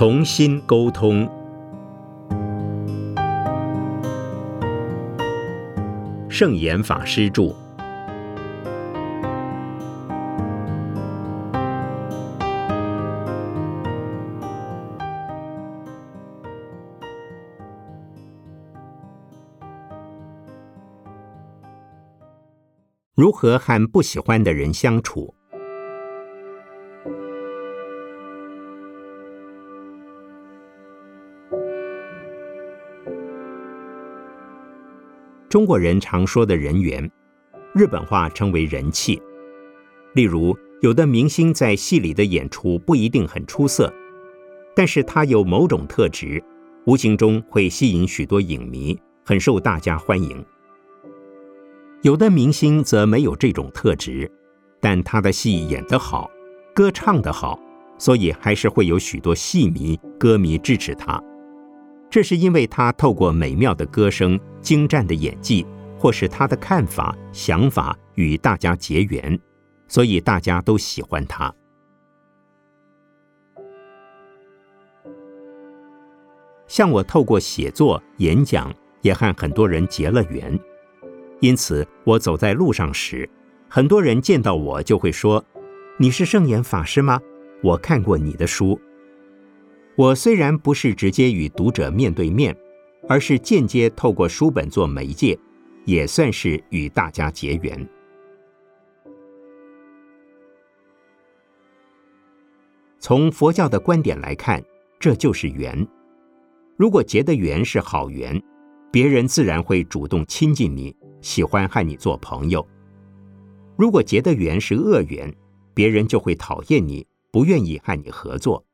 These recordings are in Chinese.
重新沟通。圣严法师著。如何和不喜欢的人相处？中国人常说的人缘，日本话称为人气。例如，有的明星在戏里的演出不一定很出色，但是他有某种特质，无形中会吸引许多影迷，很受大家欢迎。有的明星则没有这种特质，但他的戏演得好，歌唱得好，所以还是会有许多戏迷、歌迷支持他。这是因为他透过美妙的歌声、精湛的演技，或是他的看法、想法与大家结缘，所以大家都喜欢他。像我透过写作、演讲，也和很多人结了缘。因此，我走在路上时，很多人见到我就会说：“你是圣严法师吗？我看过你的书。”我虽然不是直接与读者面对面，而是间接透过书本做媒介，也算是与大家结缘。从佛教的观点来看，这就是缘。如果结的缘是好缘，别人自然会主动亲近你，喜欢和你做朋友；如果结的缘是恶缘，别人就会讨厌你，不愿意和你合作。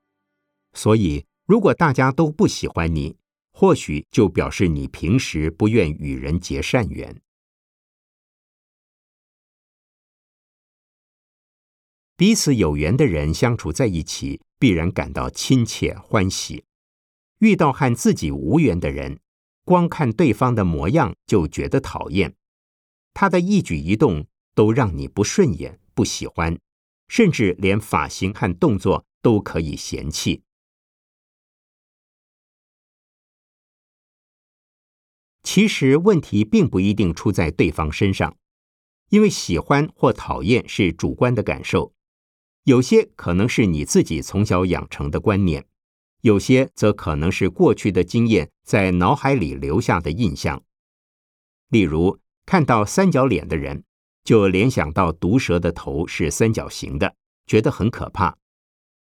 所以，如果大家都不喜欢你，或许就表示你平时不愿与人结善缘。彼此有缘的人相处在一起，必然感到亲切欢喜；遇到和自己无缘的人，光看对方的模样就觉得讨厌，他的一举一动都让你不顺眼、不喜欢，甚至连发型和动作都可以嫌弃。其实问题并不一定出在对方身上，因为喜欢或讨厌是主观的感受，有些可能是你自己从小养成的观念，有些则可能是过去的经验在脑海里留下的印象。例如，看到三角脸的人，就联想到毒蛇的头是三角形的，觉得很可怕；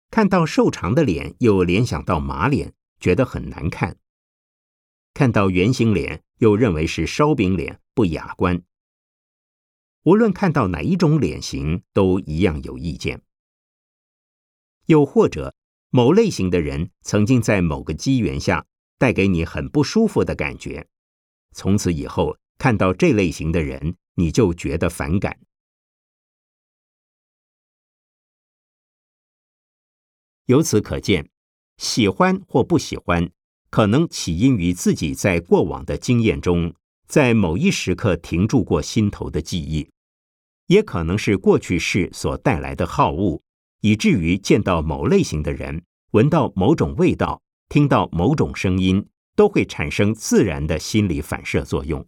看到瘦长的脸，又联想到马脸，觉得很难看；看到圆形脸。又认为是烧饼脸不雅观。无论看到哪一种脸型，都一样有意见。又或者某类型的人曾经在某个机缘下带给你很不舒服的感觉，从此以后看到这类型的人，你就觉得反感。由此可见，喜欢或不喜欢。可能起因于自己在过往的经验中，在某一时刻停住过心头的记忆，也可能是过去式所带来的好恶，以至于见到某类型的人，闻到某种味道，听到某种声音，都会产生自然的心理反射作用。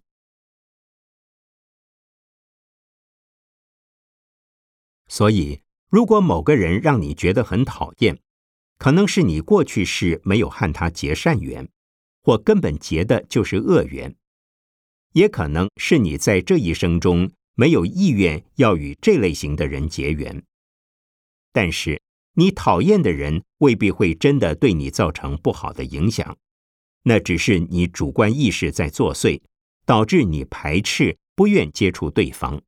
所以，如果某个人让你觉得很讨厌，可能是你过去世没有和他结善缘，或根本结的就是恶缘；也可能是你在这一生中没有意愿要与这类型的人结缘。但是你讨厌的人未必会真的对你造成不好的影响，那只是你主观意识在作祟，导致你排斥、不愿接触对方。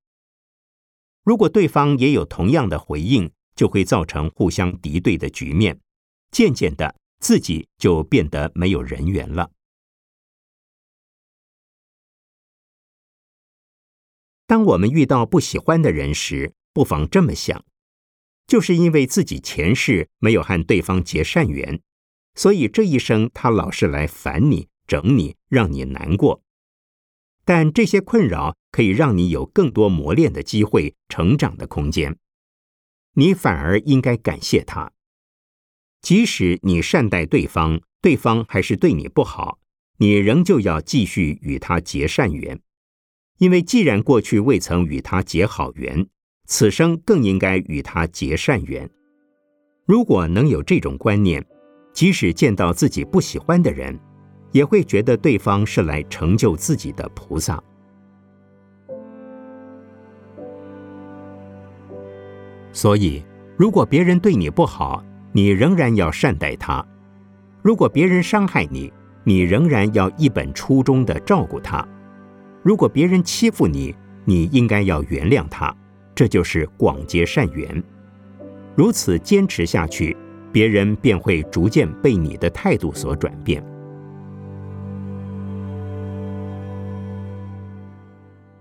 如果对方也有同样的回应，就会造成互相敌对的局面。渐渐的，自己就变得没有人缘了。当我们遇到不喜欢的人时，不妨这么想：就是因为自己前世没有和对方结善缘，所以这一生他老是来烦你、整你，让你难过。但这些困扰可以让你有更多磨练的机会、成长的空间。你反而应该感谢他。即使你善待对方，对方还是对你不好，你仍旧要继续与他结善缘，因为既然过去未曾与他结好缘，此生更应该与他结善缘。如果能有这种观念，即使见到自己不喜欢的人，也会觉得对方是来成就自己的菩萨。所以，如果别人对你不好，你仍然要善待他；如果别人伤害你，你仍然要一本初衷的照顾他；如果别人欺负你，你应该要原谅他。这就是广结善缘。如此坚持下去，别人便会逐渐被你的态度所转变。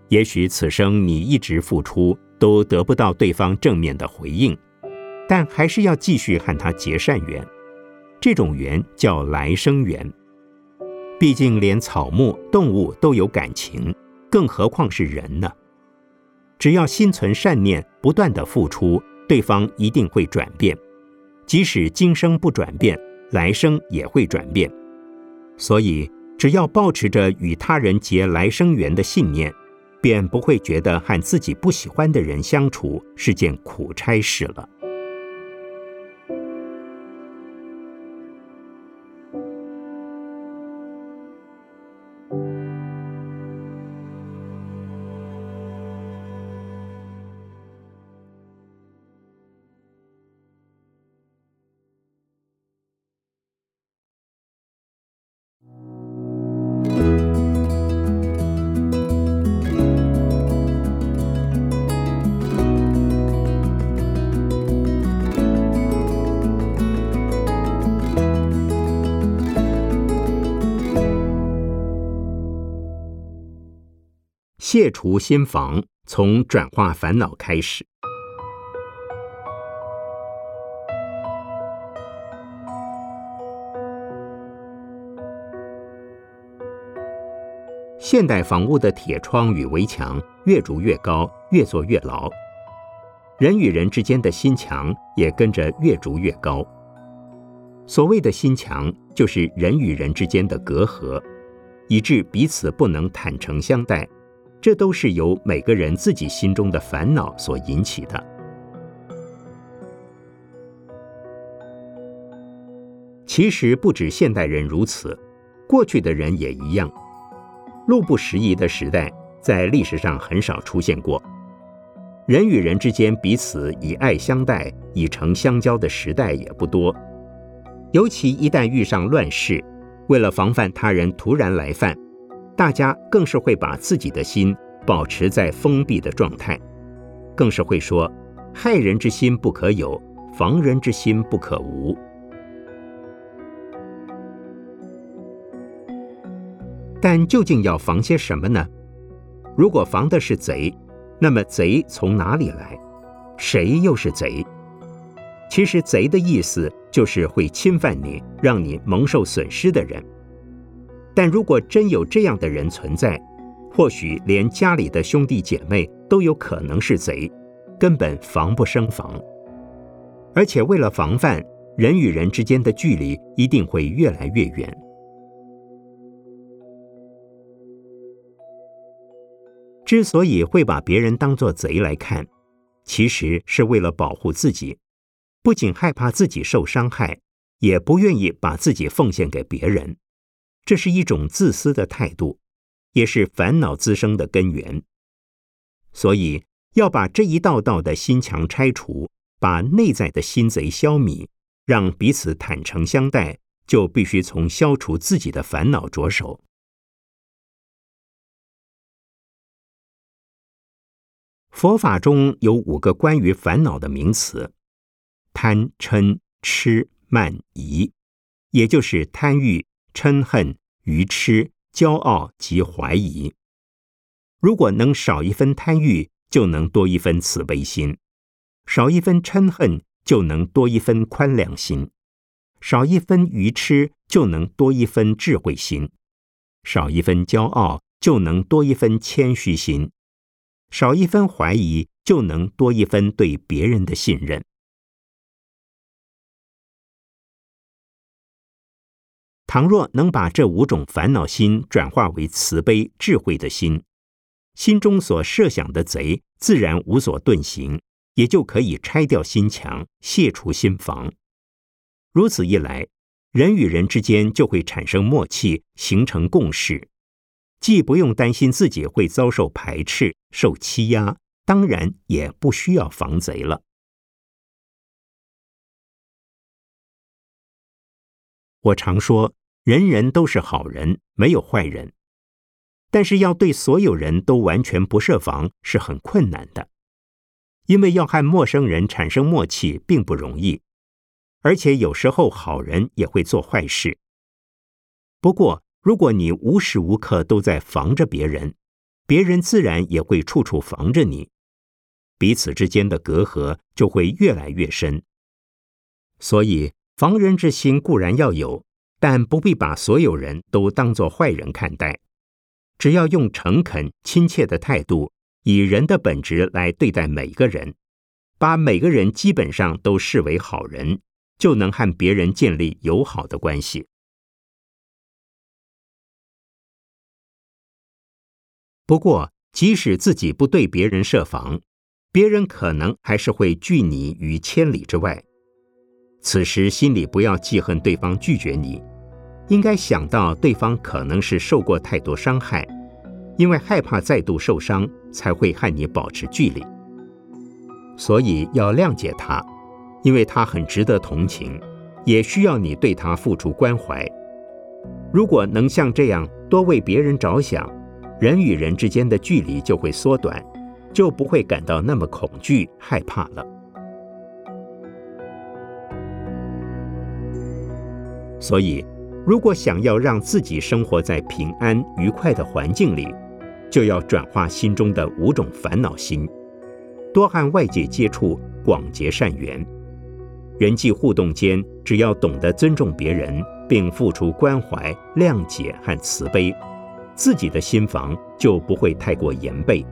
也许此生你一直付出。都得不到对方正面的回应，但还是要继续和他结善缘。这种缘叫来生缘。毕竟连草木、动物都有感情，更何况是人呢？只要心存善念，不断的付出，对方一定会转变。即使今生不转变，来生也会转变。所以，只要保持着与他人结来生缘的信念。便不会觉得和自己不喜欢的人相处是件苦差事了。戒除心防，从转化烦恼开始。现代房屋的铁窗与围墙越筑越高，越做越牢，人与人之间的心墙也跟着越筑越高。所谓的心墙，就是人与人之间的隔阂，以致彼此不能坦诚相待。这都是由每个人自己心中的烦恼所引起的。其实不止现代人如此，过去的人也一样。路不拾遗的时代在历史上很少出现过，人与人之间彼此以爱相待、以诚相交的时代也不多。尤其一旦遇上乱世，为了防范他人突然来犯。大家更是会把自己的心保持在封闭的状态，更是会说：“害人之心不可有，防人之心不可无。”但究竟要防些什么呢？如果防的是贼，那么贼从哪里来？谁又是贼？其实，贼的意思就是会侵犯你、让你蒙受损失的人。但如果真有这样的人存在，或许连家里的兄弟姐妹都有可能是贼，根本防不胜防。而且为了防范，人与人之间的距离一定会越来越远。之所以会把别人当作贼来看，其实是为了保护自己，不仅害怕自己受伤害，也不愿意把自己奉献给别人。这是一种自私的态度，也是烦恼滋生的根源。所以，要把这一道道的心墙拆除，把内在的心贼消弭，让彼此坦诚相待，就必须从消除自己的烦恼着手。佛法中有五个关于烦恼的名词：贪、嗔、痴、慢、疑，也就是贪欲。嗔恨、愚痴、骄傲及怀疑。如果能少一分贪欲，就能多一分慈悲心；少一分嗔恨，就能多一分宽谅心；少一分愚痴，就能多一分智慧心；少一分骄傲，就能多一分谦虚心；少一分怀疑，就能多一分对别人的信任。倘若能把这五种烦恼心转化为慈悲智慧的心，心中所设想的贼自然无所遁形，也就可以拆掉心墙，卸除心防。如此一来，人与人之间就会产生默契，形成共识，既不用担心自己会遭受排斥、受欺压，当然也不需要防贼了。我常说，人人都是好人，没有坏人，但是要对所有人都完全不设防是很困难的，因为要和陌生人产生默契并不容易。而且有时候好人也会做坏事。不过，如果你无时无刻都在防着别人，别人自然也会处处防着你，彼此之间的隔阂就会越来越深。所以，防人之心固然要有，但不必把所有人都当作坏人看待。只要用诚恳、亲切的态度，以人的本质来对待每个人，把每个人基本上都视为好人。就能和别人建立友好的关系。不过，即使自己不对别人设防，别人可能还是会拒你于千里之外。此时心里不要记恨对方拒绝你，应该想到对方可能是受过太多伤害，因为害怕再度受伤，才会和你保持距离。所以要谅解他。因为他很值得同情，也需要你对他付出关怀。如果能像这样多为别人着想，人与人之间的距离就会缩短，就不会感到那么恐惧害怕了。所以，如果想要让自己生活在平安愉快的环境里，就要转化心中的五种烦恼心，多和外界接触，广结善缘。人际互动间，只要懂得尊重别人，并付出关怀、谅解和慈悲，自己的心房就不会太过严备，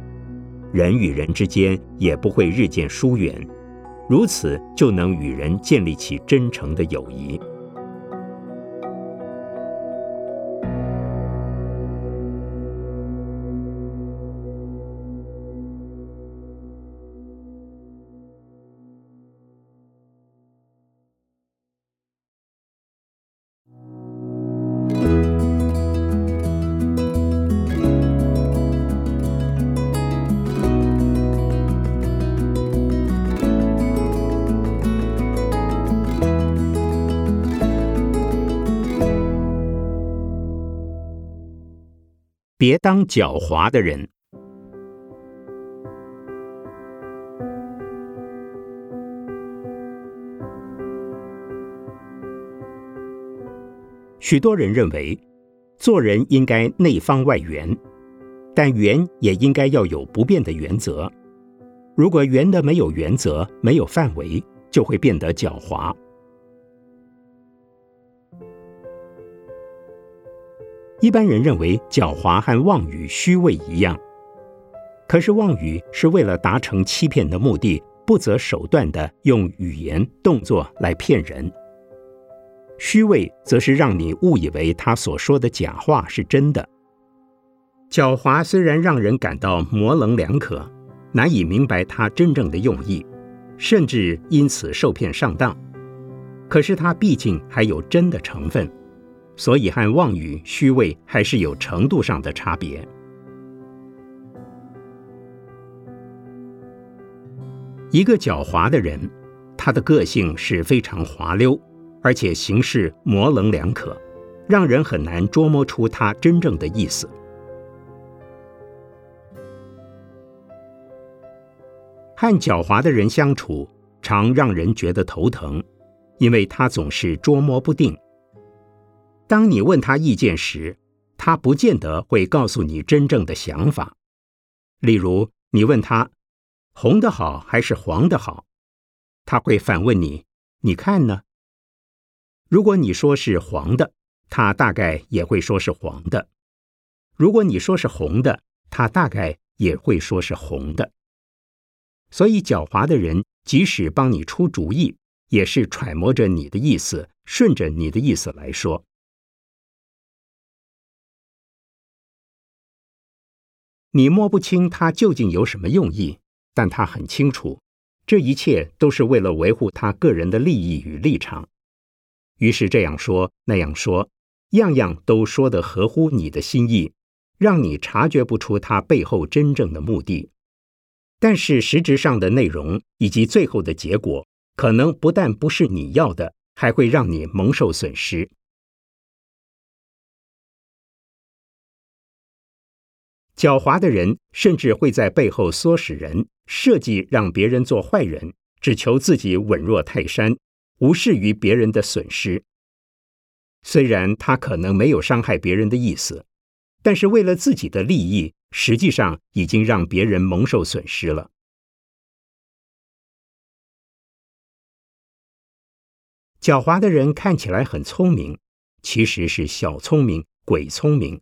人与人之间也不会日渐疏远，如此就能与人建立起真诚的友谊。别当狡猾的人。许多人认为，做人应该内方外圆，但圆也应该要有不变的原则。如果圆的没有原则、没有范围，就会变得狡猾。一般人认为狡猾和妄语、虚伪一样，可是妄语是为了达成欺骗的目的，不择手段的用语言、动作来骗人；虚伪则是让你误以为他所说的假话是真的。狡猾虽然让人感到模棱两可，难以明白他真正的用意，甚至因此受骗上当，可是他毕竟还有真的成分。所以，和妄语、虚伪还是有程度上的差别。一个狡猾的人，他的个性是非常滑溜，而且行事模棱两可，让人很难捉摸出他真正的意思。和狡猾的人相处，常让人觉得头疼，因为他总是捉摸不定。当你问他意见时，他不见得会告诉你真正的想法。例如，你问他红的好还是黄的好，他会反问你：“你看呢？”如果你说是黄的，他大概也会说是黄的；如果你说是红的，他大概也会说是红的。所以，狡猾的人即使帮你出主意，也是揣摩着你的意思，顺着你的意思来说。你摸不清他究竟有什么用意，但他很清楚，这一切都是为了维护他个人的利益与立场。于是这样说那样说，样样都说得合乎你的心意，让你察觉不出他背后真正的目的。但是实质上的内容以及最后的结果，可能不但不是你要的，还会让你蒙受损失。狡猾的人甚至会在背后唆使人设计让别人做坏人，只求自己稳若泰山，无视于别人的损失。虽然他可能没有伤害别人的意思，但是为了自己的利益，实际上已经让别人蒙受损失了。狡猾的人看起来很聪明，其实是小聪明、鬼聪明。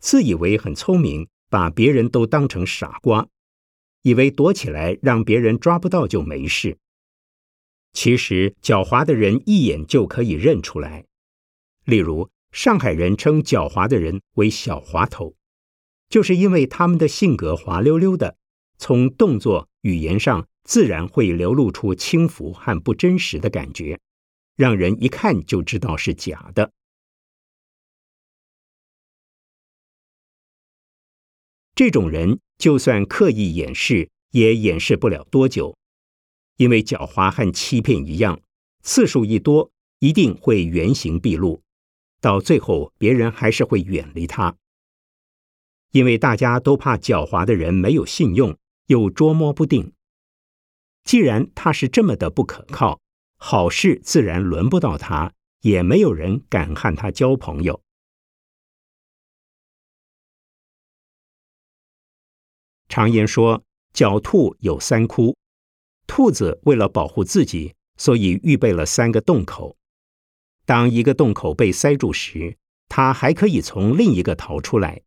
自以为很聪明，把别人都当成傻瓜，以为躲起来让别人抓不到就没事。其实狡猾的人一眼就可以认出来。例如，上海人称狡猾的人为“小滑头”，就是因为他们的性格滑溜溜的，从动作、语言上自然会流露出轻浮和不真实的感觉，让人一看就知道是假的。这种人就算刻意掩饰，也掩饰不了多久，因为狡猾和欺骗一样，次数一多，一定会原形毕露，到最后别人还是会远离他，因为大家都怕狡猾的人没有信用，又捉摸不定。既然他是这么的不可靠，好事自然轮不到他，也没有人敢和他交朋友。常言说，狡兔有三窟。兔子为了保护自己，所以预备了三个洞口。当一个洞口被塞住时，它还可以从另一个逃出来。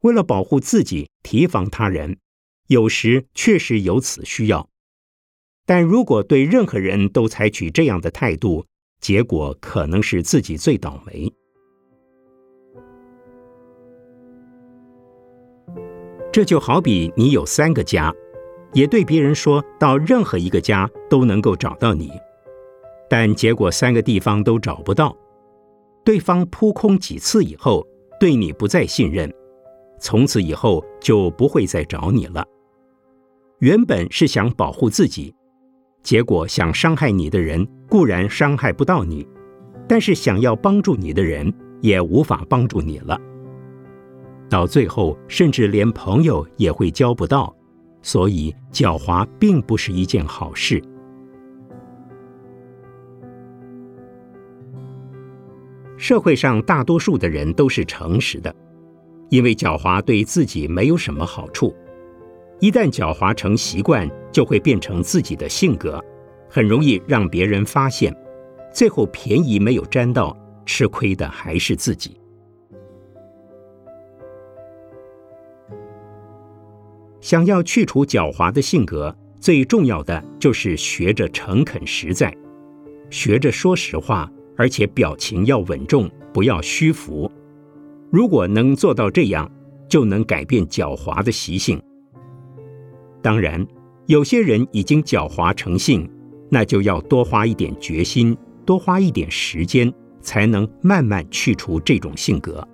为了保护自己，提防他人，有时确实有此需要。但如果对任何人都采取这样的态度，结果可能是自己最倒霉。这就好比你有三个家，也对别人说到任何一个家都能够找到你，但结果三个地方都找不到，对方扑空几次以后，对你不再信任，从此以后就不会再找你了。原本是想保护自己，结果想伤害你的人固然伤害不到你，但是想要帮助你的人也无法帮助你了。到最后，甚至连朋友也会交不到，所以狡猾并不是一件好事。社会上大多数的人都是诚实的，因为狡猾对自己没有什么好处。一旦狡猾成习惯，就会变成自己的性格，很容易让别人发现，最后便宜没有沾到，吃亏的还是自己。想要去除狡猾的性格，最重要的就是学着诚恳实在，学着说实话，而且表情要稳重，不要虚浮。如果能做到这样，就能改变狡猾的习性。当然，有些人已经狡猾成性，那就要多花一点决心，多花一点时间，才能慢慢去除这种性格。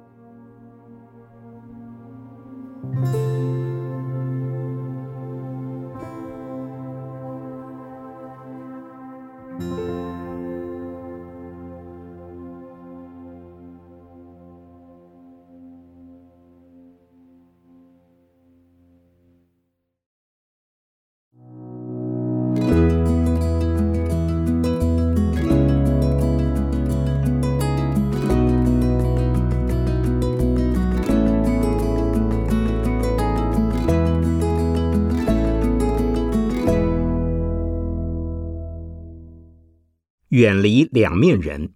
远离两面人。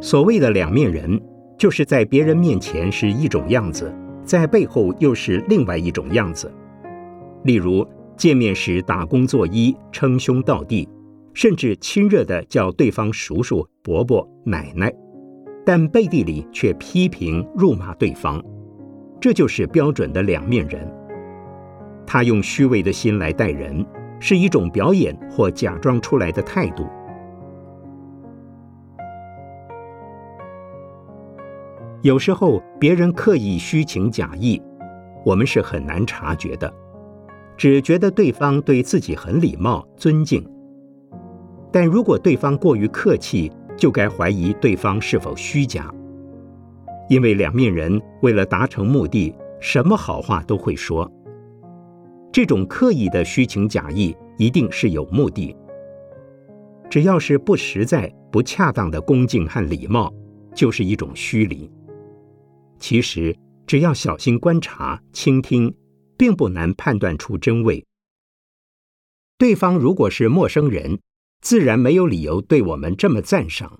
所谓的两面人，就是在别人面前是一种样子，在背后又是另外一种样子。例如，见面时打工作揖、称兄道弟，甚至亲热的叫对方叔叔、伯伯、奶奶，但背地里却批评、辱骂对方，这就是标准的两面人。他用虚伪的心来待人，是一种表演或假装出来的态度。有时候别人刻意虚情假意，我们是很难察觉的，只觉得对方对自己很礼貌、尊敬。但如果对方过于客气，就该怀疑对方是否虚假，因为两面人为了达成目的，什么好话都会说。这种刻意的虚情假意，一定是有目的。只要是不实在、不恰当的恭敬和礼貌，就是一种虚礼。其实，只要小心观察、倾听，并不难判断出真伪。对方如果是陌生人，自然没有理由对我们这么赞赏。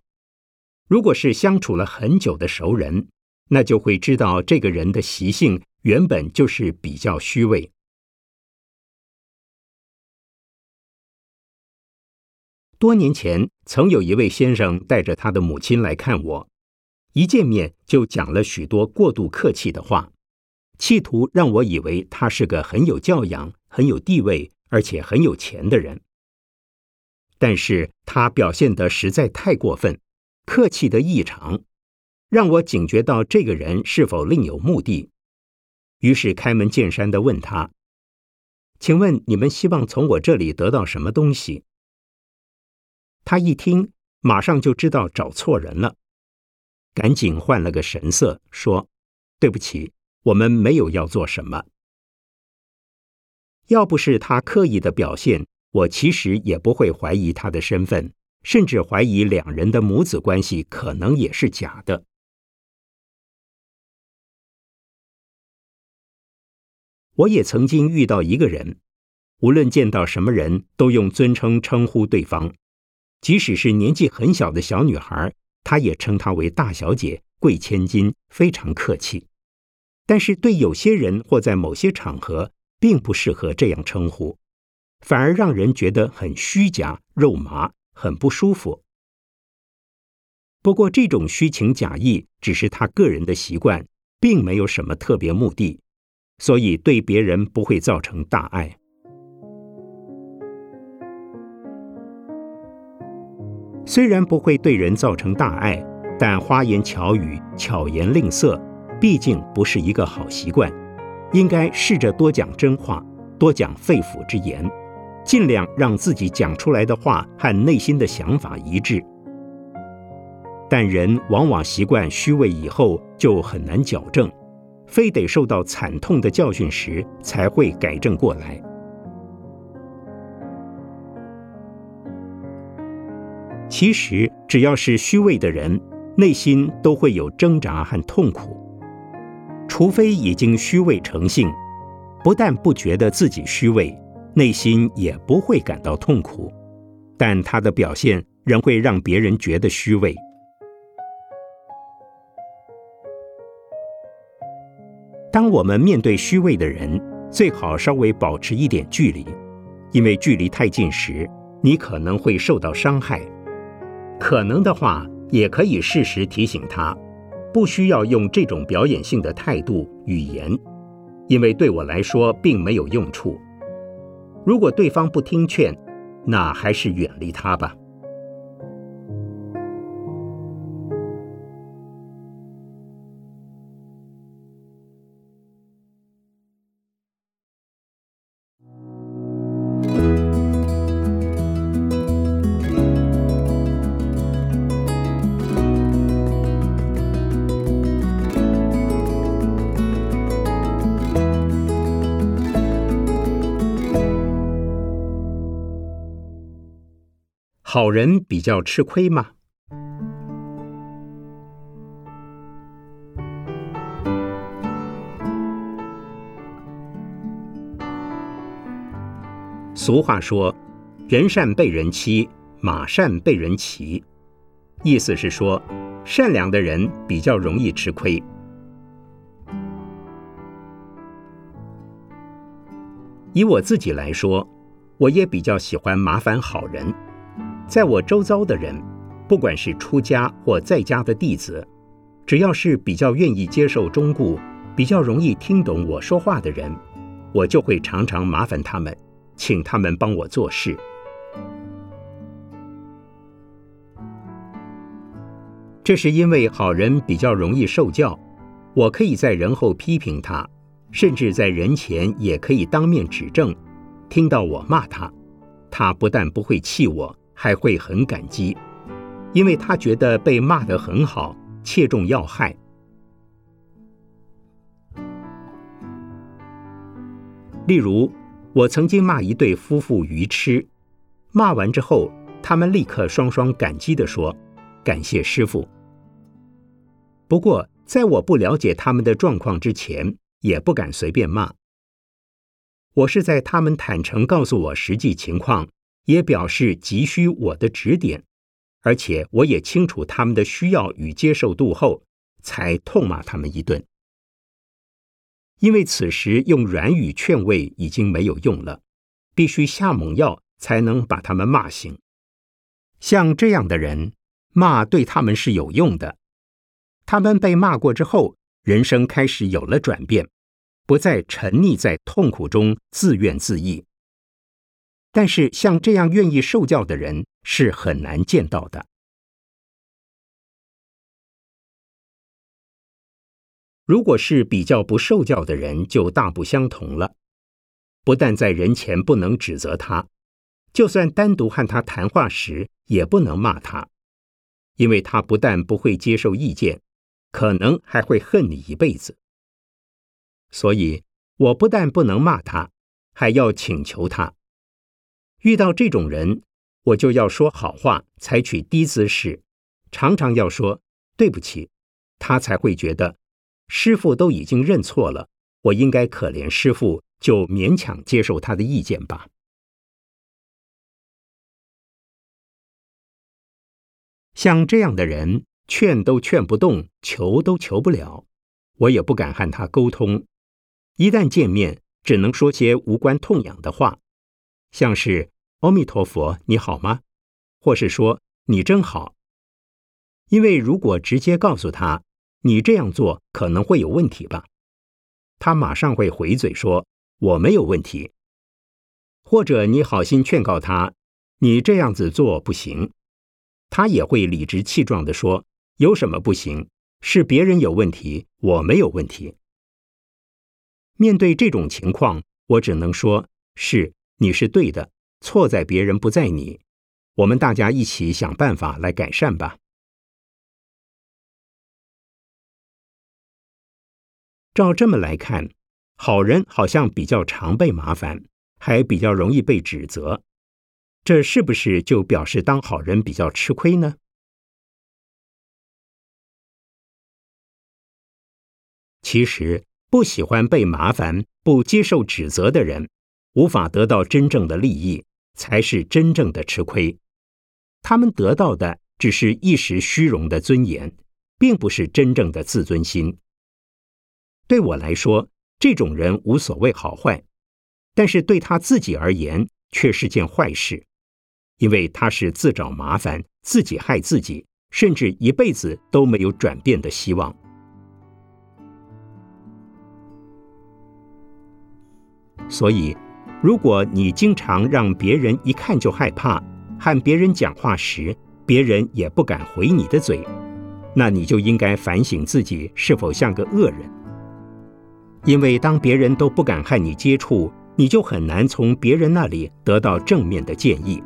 如果是相处了很久的熟人，那就会知道这个人的习性原本就是比较虚伪。多年前，曾有一位先生带着他的母亲来看我。一见面就讲了许多过度客气的话，企图让我以为他是个很有教养、很有地位，而且很有钱的人。但是他表现得实在太过分，客气的异常，让我警觉到这个人是否另有目的。于是开门见山的问他：“请问你们希望从我这里得到什么东西？”他一听，马上就知道找错人了。赶紧换了个神色，说：“对不起，我们没有要做什么。要不是他刻意的表现，我其实也不会怀疑他的身份，甚至怀疑两人的母子关系可能也是假的。”我也曾经遇到一个人，无论见到什么人都用尊称称呼对方，即使是年纪很小的小女孩。他也称她为大小姐、贵千金，非常客气。但是对有些人或在某些场合，并不适合这样称呼，反而让人觉得很虚假、肉麻，很不舒服。不过这种虚情假意只是他个人的习惯，并没有什么特别目的，所以对别人不会造成大碍。虽然不会对人造成大碍，但花言巧语、巧言令色，毕竟不是一个好习惯。应该试着多讲真话，多讲肺腑之言，尽量让自己讲出来的话和内心的想法一致。但人往往习惯虚伪以后就很难矫正，非得受到惨痛的教训时才会改正过来。其实，只要是虚伪的人，内心都会有挣扎和痛苦。除非已经虚伪成性，不但不觉得自己虚伪，内心也不会感到痛苦。但他的表现仍会让别人觉得虚伪。当我们面对虚伪的人，最好稍微保持一点距离，因为距离太近时，你可能会受到伤害。可能的话，也可以适时提醒他，不需要用这种表演性的态度语言，因为对我来说并没有用处。如果对方不听劝，那还是远离他吧。好人比较吃亏吗？俗话说：“人善被人欺，马善被人骑。”意思是说，善良的人比较容易吃亏。以我自己来说，我也比较喜欢麻烦好人。在我周遭的人，不管是出家或在家的弟子，只要是比较愿意接受忠固、比较容易听懂我说话的人，我就会常常麻烦他们，请他们帮我做事。这是因为好人比较容易受教，我可以在人后批评他，甚至在人前也可以当面指正。听到我骂他，他不但不会气我，还会很感激，因为他觉得被骂得很好，切中要害。例如，我曾经骂一对夫妇愚痴，骂完之后，他们立刻双双感激地说：“感谢师傅。”不过，在我不了解他们的状况之前，也不敢随便骂。我是在他们坦诚告诉我实际情况，也表示急需我的指点，而且我也清楚他们的需要与接受度后，才痛骂他们一顿。因为此时用软语劝慰已经没有用了，必须下猛药才能把他们骂醒。像这样的人，骂对他们是有用的。他们被骂过之后，人生开始有了转变。不再沉溺在痛苦中自怨自艾，但是像这样愿意受教的人是很难见到的。如果是比较不受教的人，就大不相同了。不但在人前不能指责他，就算单独和他谈话时也不能骂他，因为他不但不会接受意见，可能还会恨你一辈子。所以，我不但不能骂他，还要请求他。遇到这种人，我就要说好话，采取低姿势，常常要说对不起，他才会觉得师傅都已经认错了，我应该可怜师傅，就勉强接受他的意见吧。像这样的人，劝都劝不动，求都求不了，我也不敢和他沟通。一旦见面，只能说些无关痛痒的话，像是“阿弥陀佛，你好吗？”或是说“你真好”。因为如果直接告诉他你这样做可能会有问题吧，他马上会回嘴说“我没有问题”。或者你好心劝告他你这样子做不行，他也会理直气壮的说：“有什么不行？是别人有问题，我没有问题。”面对这种情况，我只能说：是你是对的，错在别人不在你。我们大家一起想办法来改善吧。照这么来看，好人好像比较常被麻烦，还比较容易被指责。这是不是就表示当好人比较吃亏呢？其实。不喜欢被麻烦、不接受指责的人，无法得到真正的利益，才是真正的吃亏。他们得到的只是一时虚荣的尊严，并不是真正的自尊心。对我来说，这种人无所谓好坏，但是对他自己而言却是件坏事，因为他是自找麻烦，自己害自己，甚至一辈子都没有转变的希望。所以，如果你经常让别人一看就害怕，和别人讲话时，别人也不敢回你的嘴，那你就应该反省自己是否像个恶人。因为当别人都不敢和你接触，你就很难从别人那里得到正面的建议。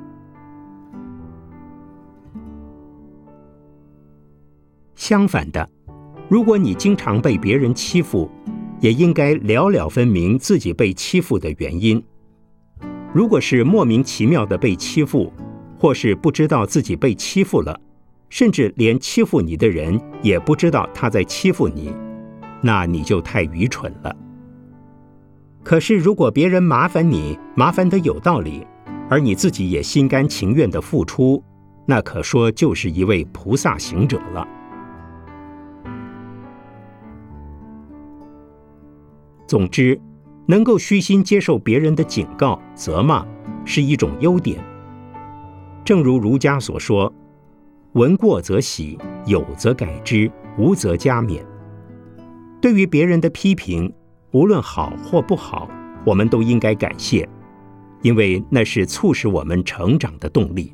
相反的，如果你经常被别人欺负，也应该了了分明自己被欺负的原因。如果是莫名其妙的被欺负，或是不知道自己被欺负了，甚至连欺负你的人也不知道他在欺负你，那你就太愚蠢了。可是如果别人麻烦你，麻烦的有道理，而你自己也心甘情愿的付出，那可说就是一位菩萨行者了。总之，能够虚心接受别人的警告、责骂，是一种优点。正如儒家所说：“闻过则喜，有则改之，无则加勉。”对于别人的批评，无论好或不好。我们都应该感谢，因为那是促使我们成长的动力。